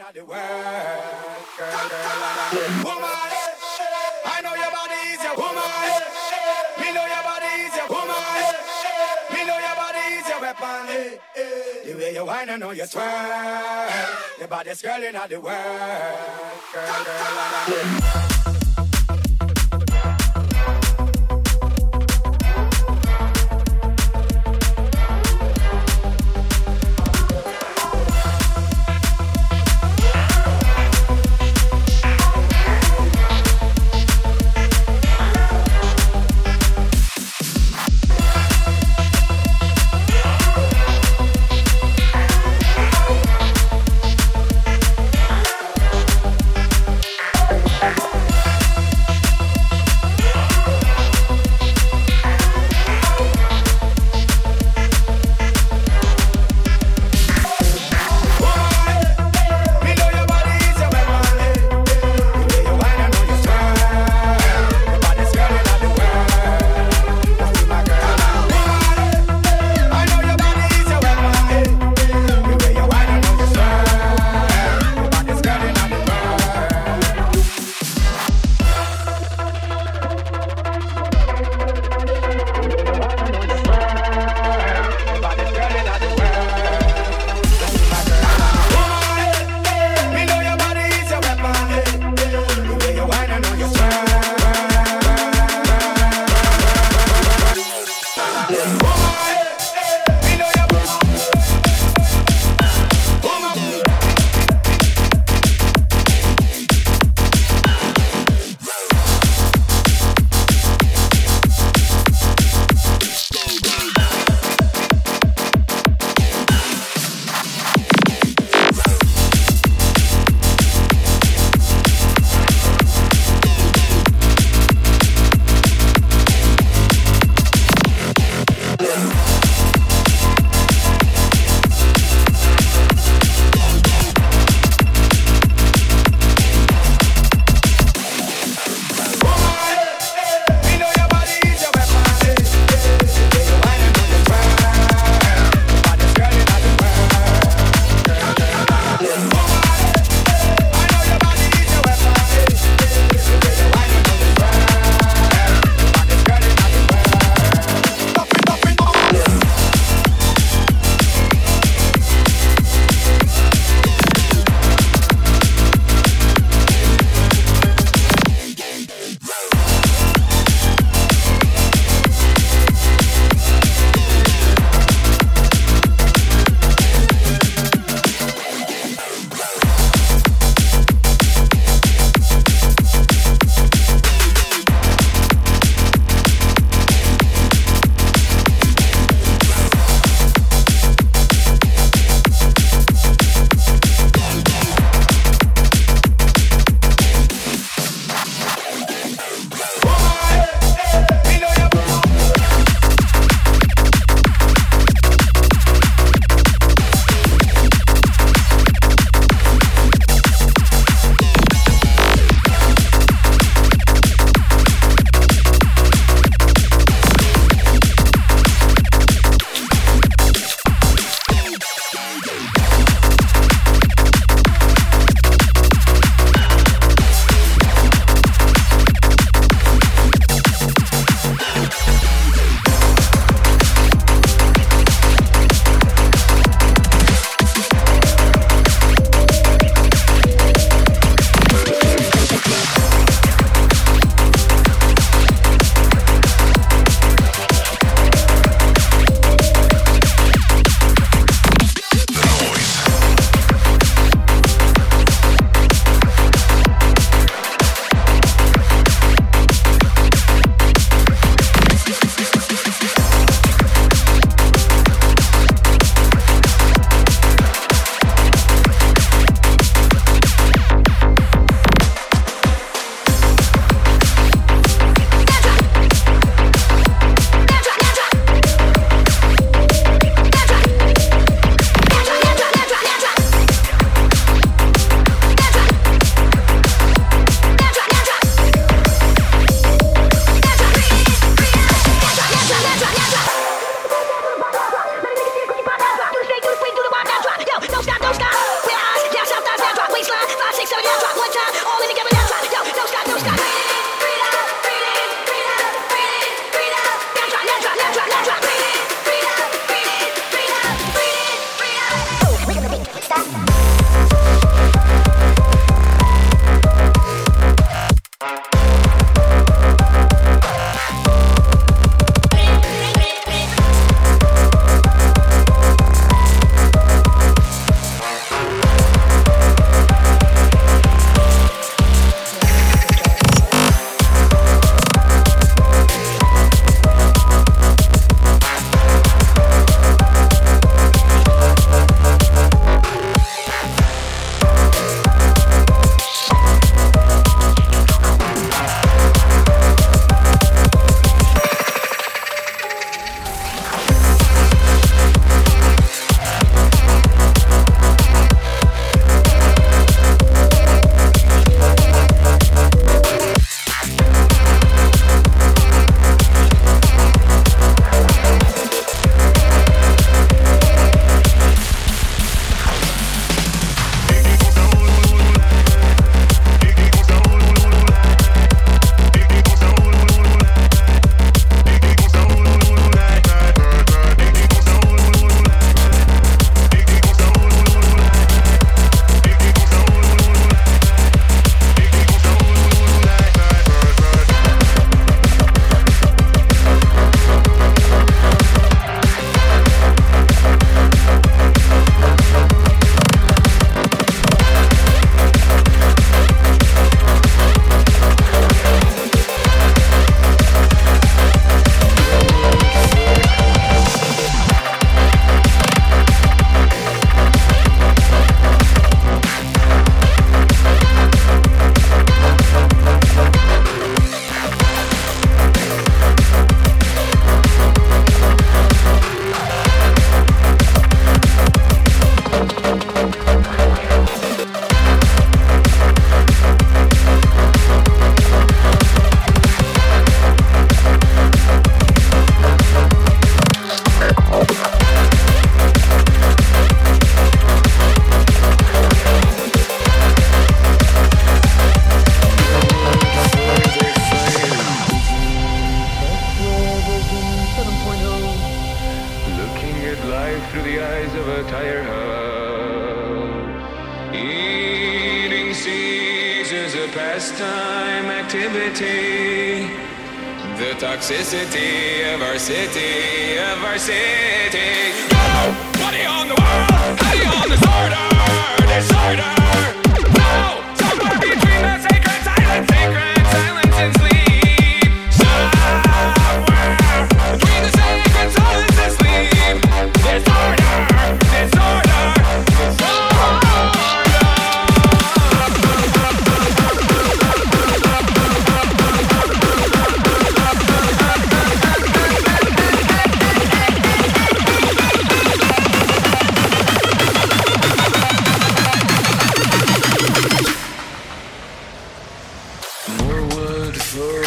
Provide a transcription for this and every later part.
of the world, girl, girl. I know your body is your woman. Me know your body is your woman. Me know your body is your weapon. The way you whine, I know you twerk. The baddest girl in the world, girl, girl.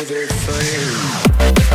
another flame.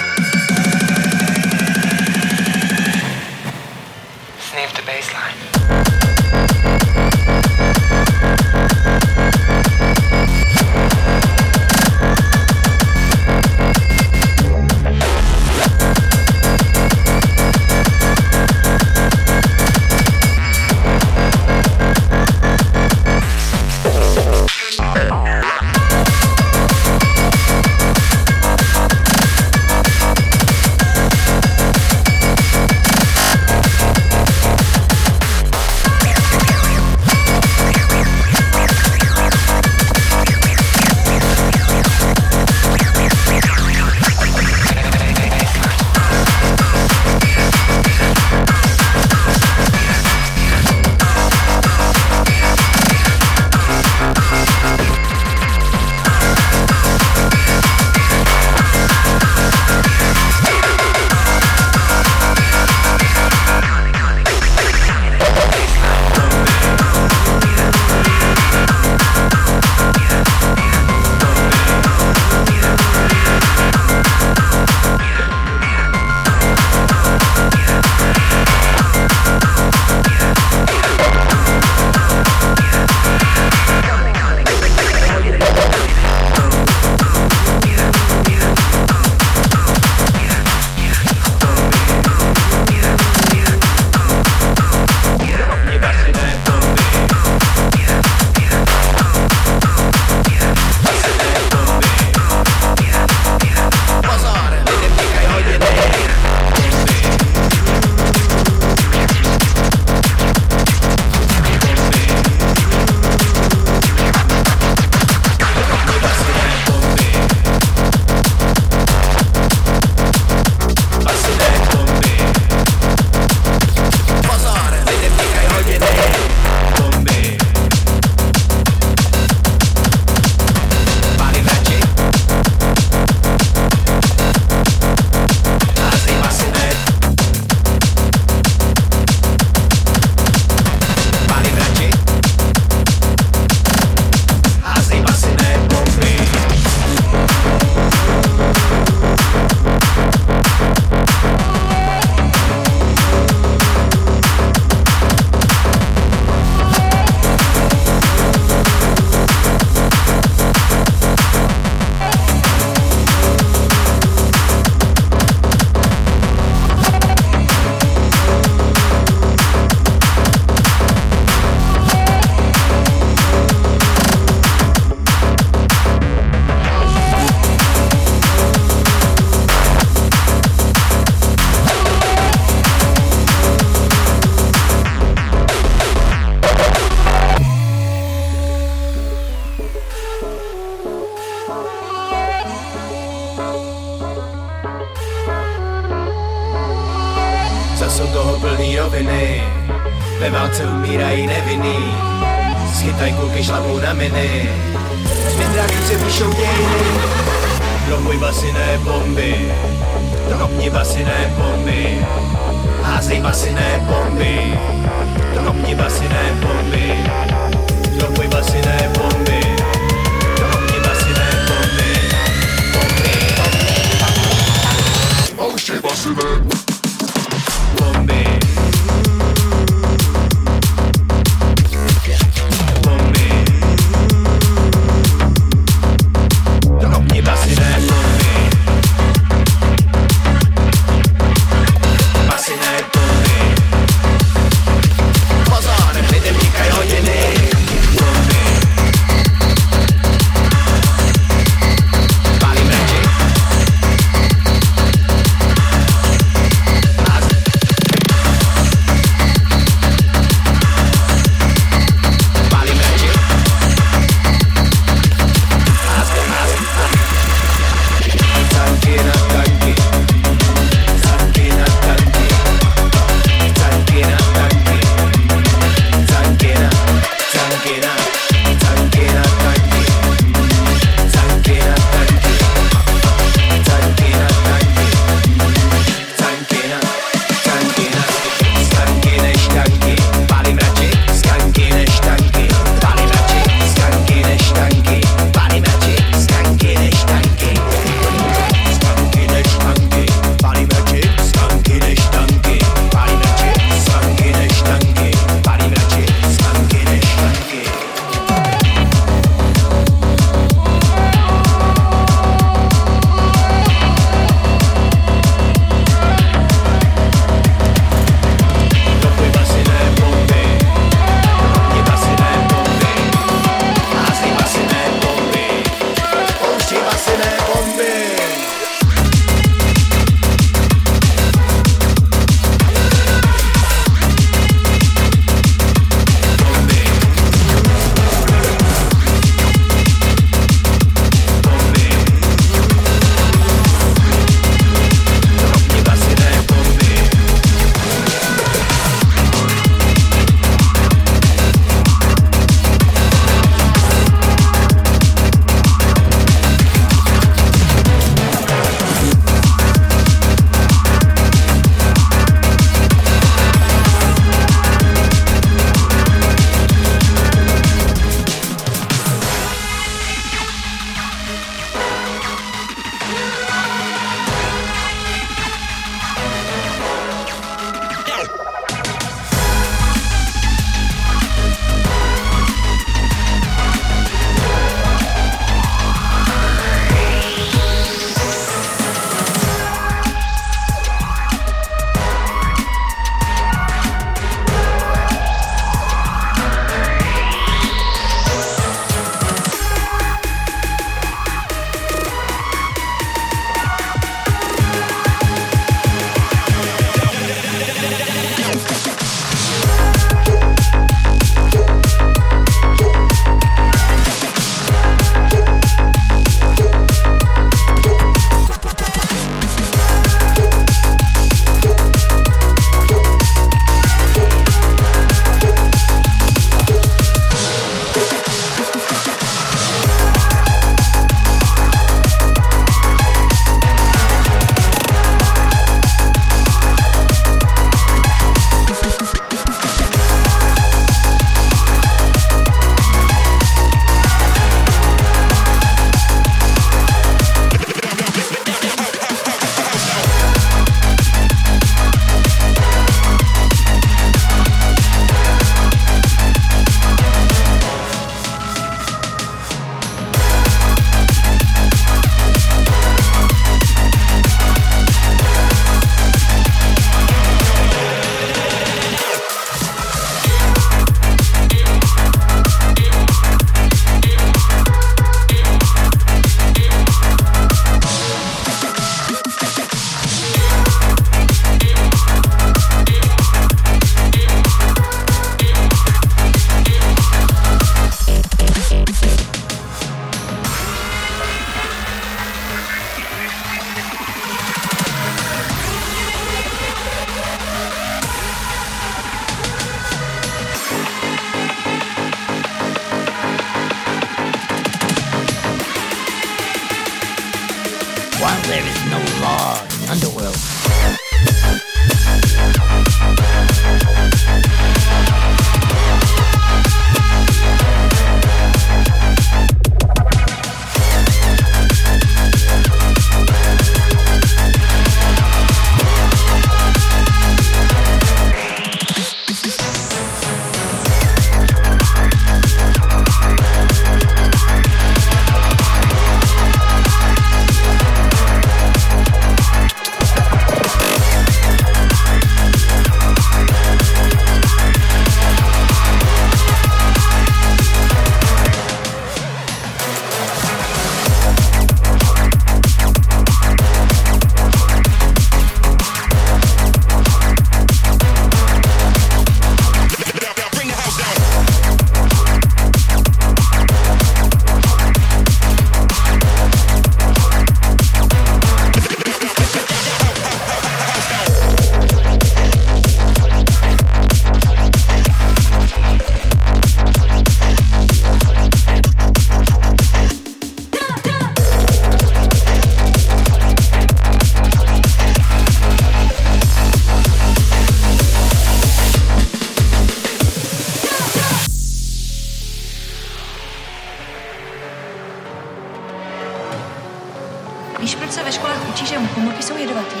Víš, proč se ve školách učí, že mu jsou jedovatý?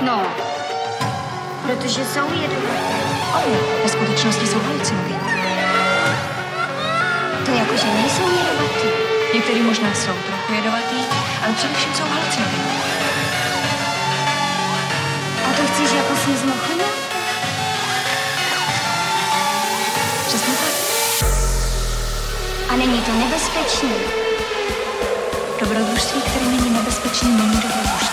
No, protože jsou jedovatý. Oh, Oni ve skutečnosti jsou halucinogenní. To jako, že nejsou jedovatý. Některý možná jsou trochu jedovatý, ale především jsou halucinogenní. A to chceš jako si zmochovat? Přesně tak. A není to nebezpečné? Dobrodružství, které není nebezpečné, není dobrodružství.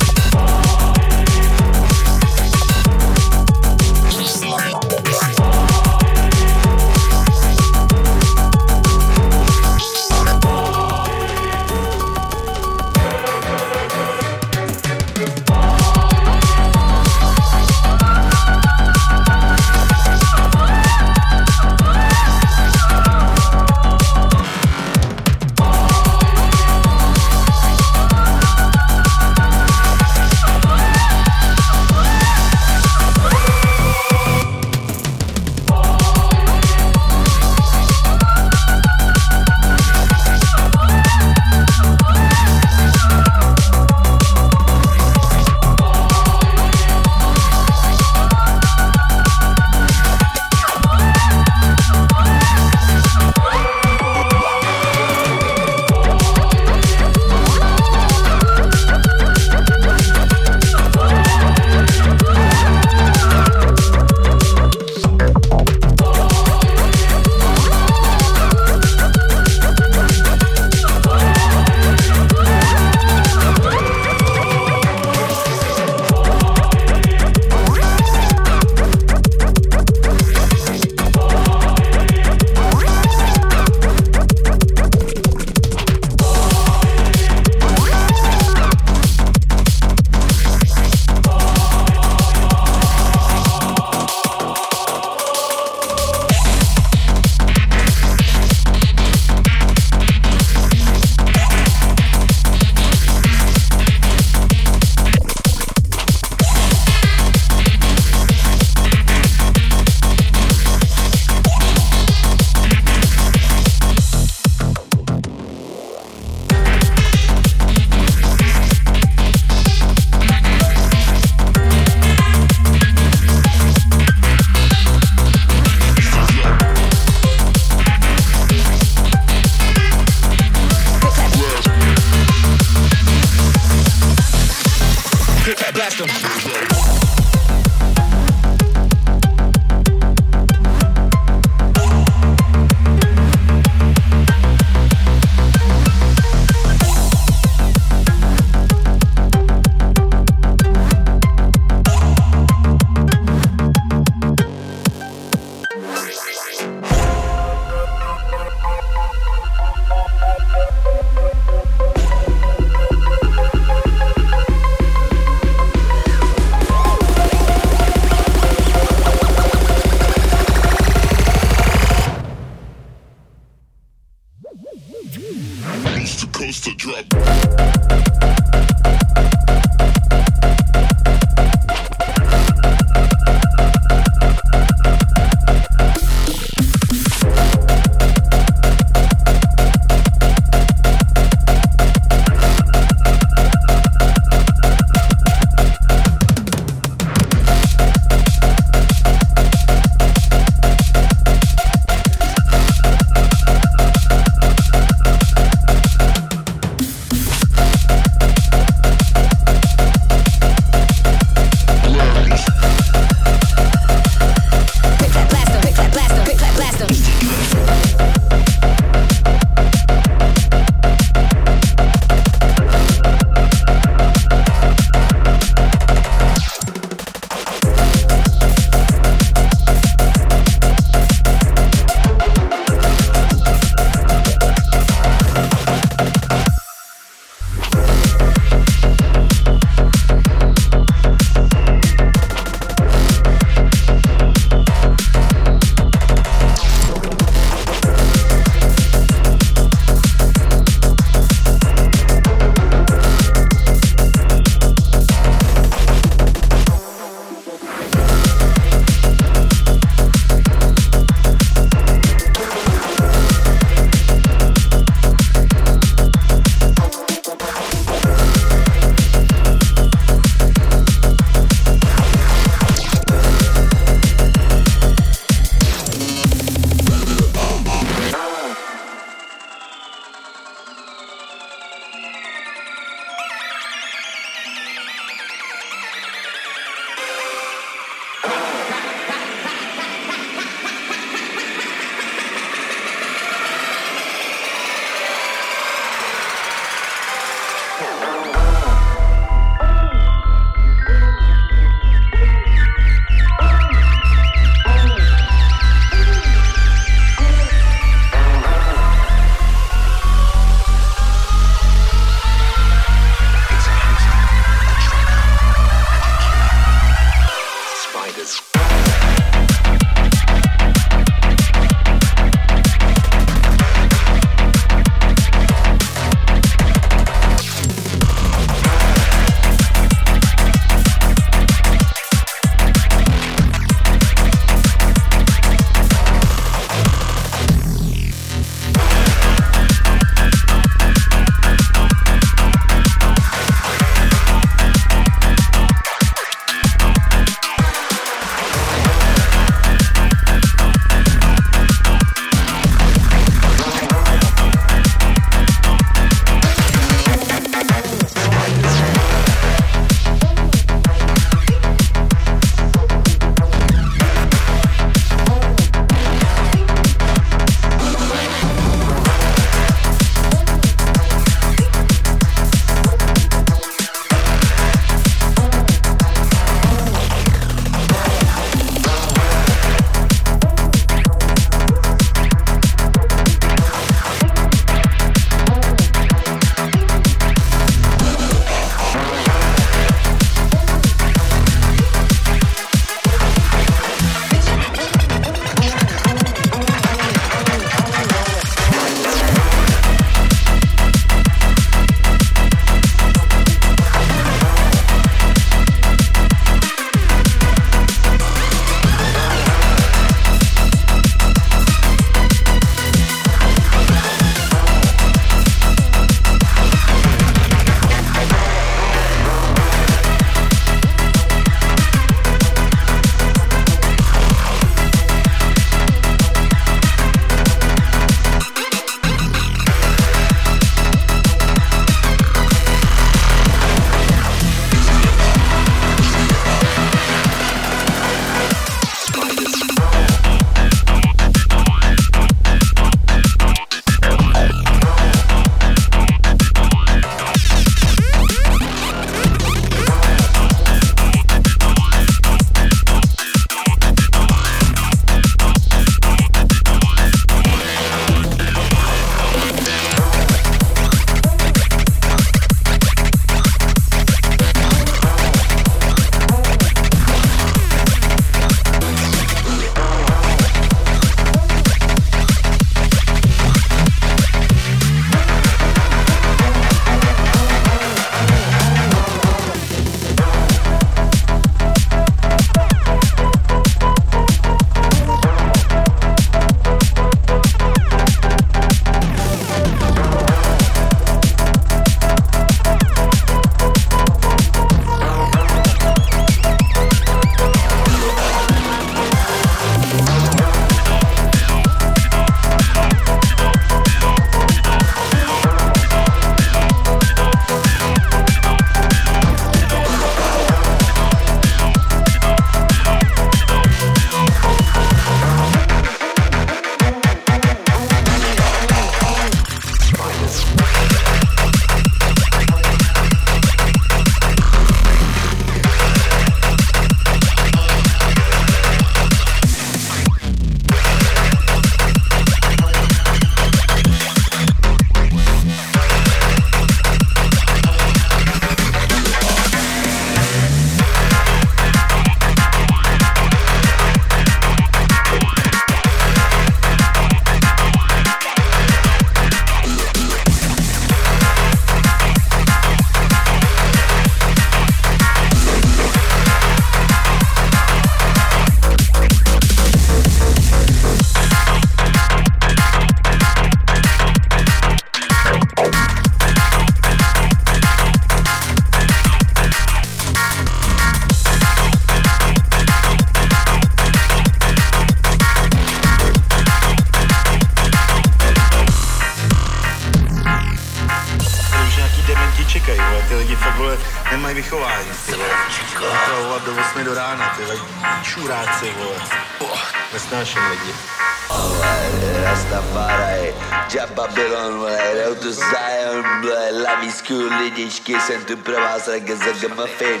zigga zigga muffin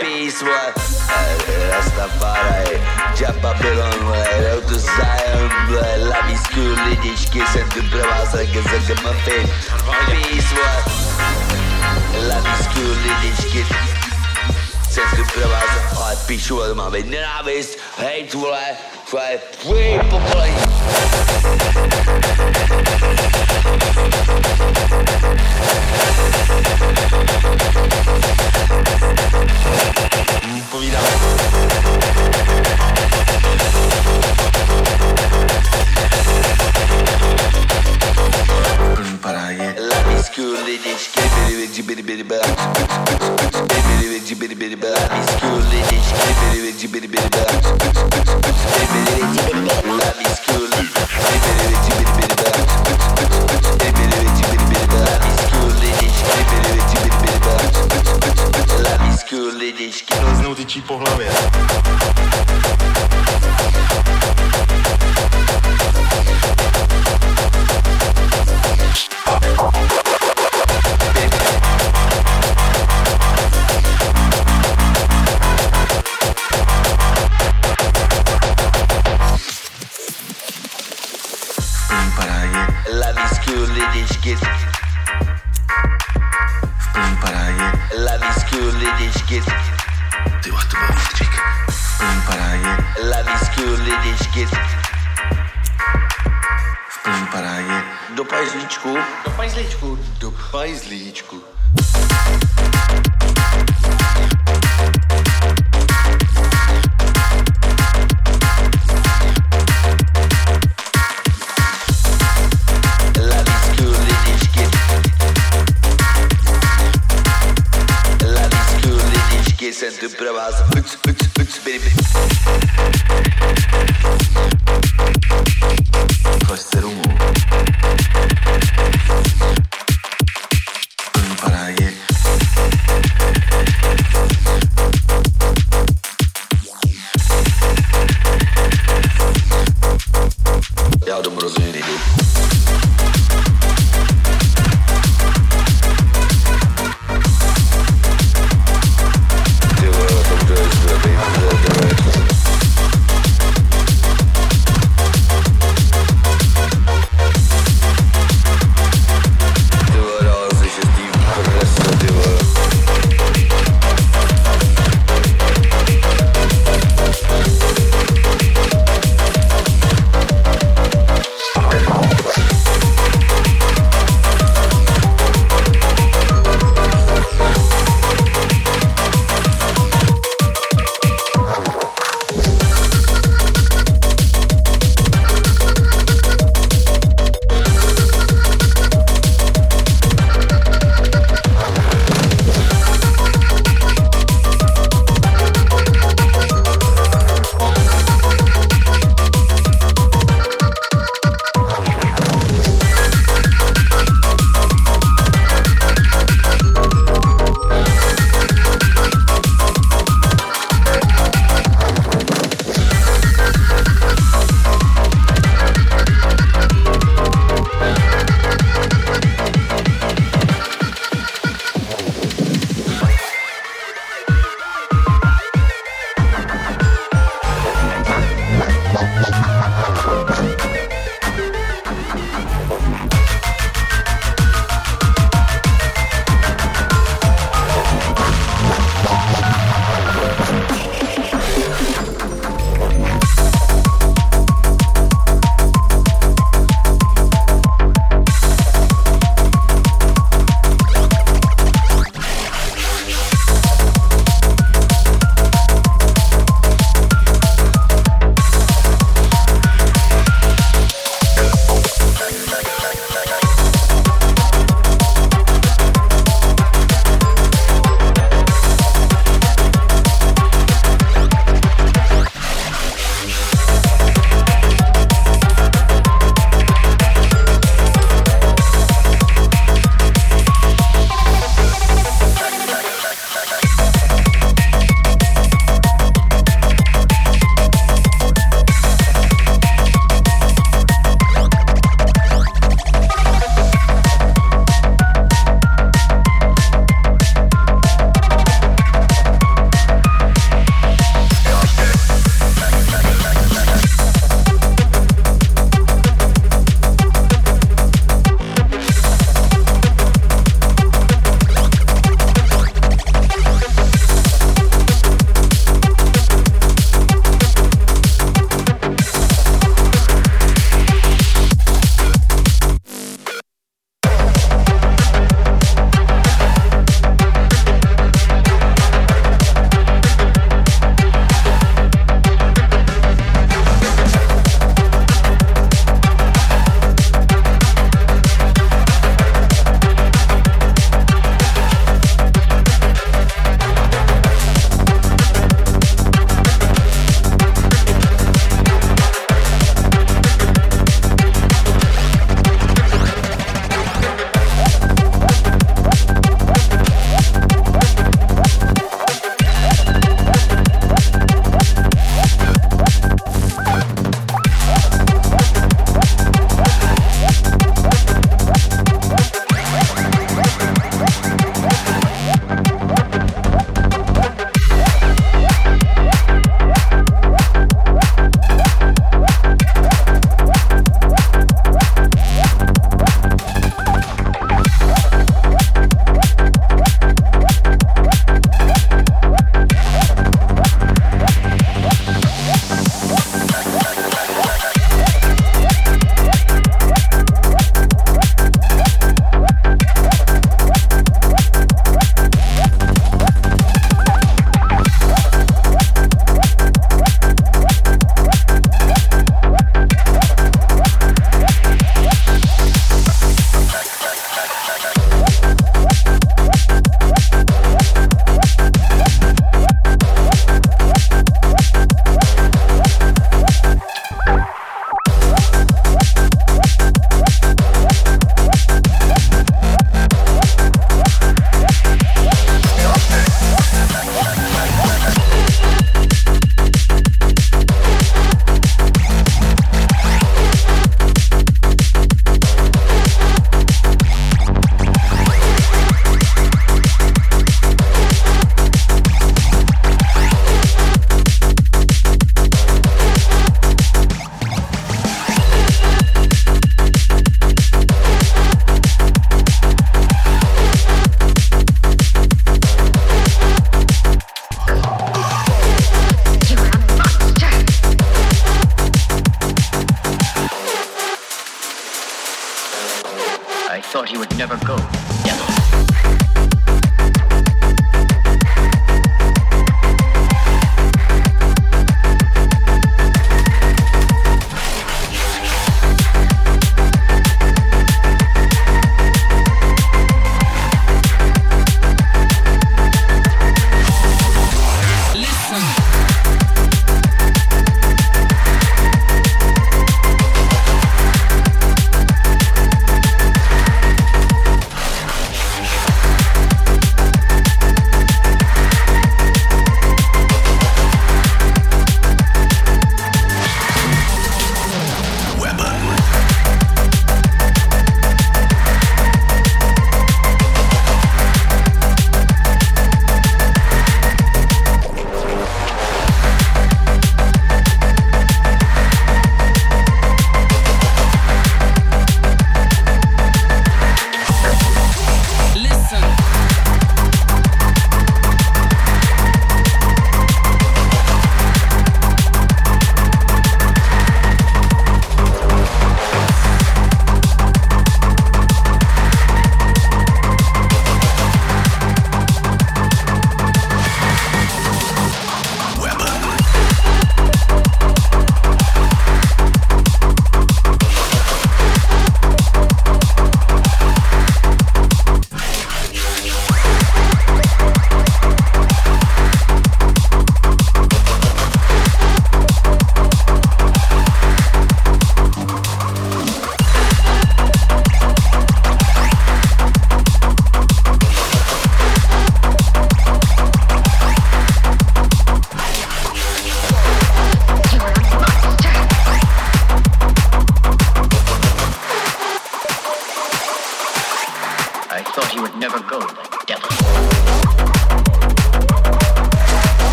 Písla Rastafari. Japa pilon, vole, auto sájem, vole Lavísku lidičky, jsem tu pro vás zigga zigga muffin Písla Lavísku lidičky Jsem tu pro vás, ale píšu, ale má být nenávist Hejt, vole. Try way Baby Ladies, get on the lidičky, V plný parádě. Lavi School, lidičky, Ty vole, to byl ostřík. V plný parádě. Lavi School, lidičky, V plný parádě. do pajzlíčku. Do pajzličku. Do pajzlíčku.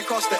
across the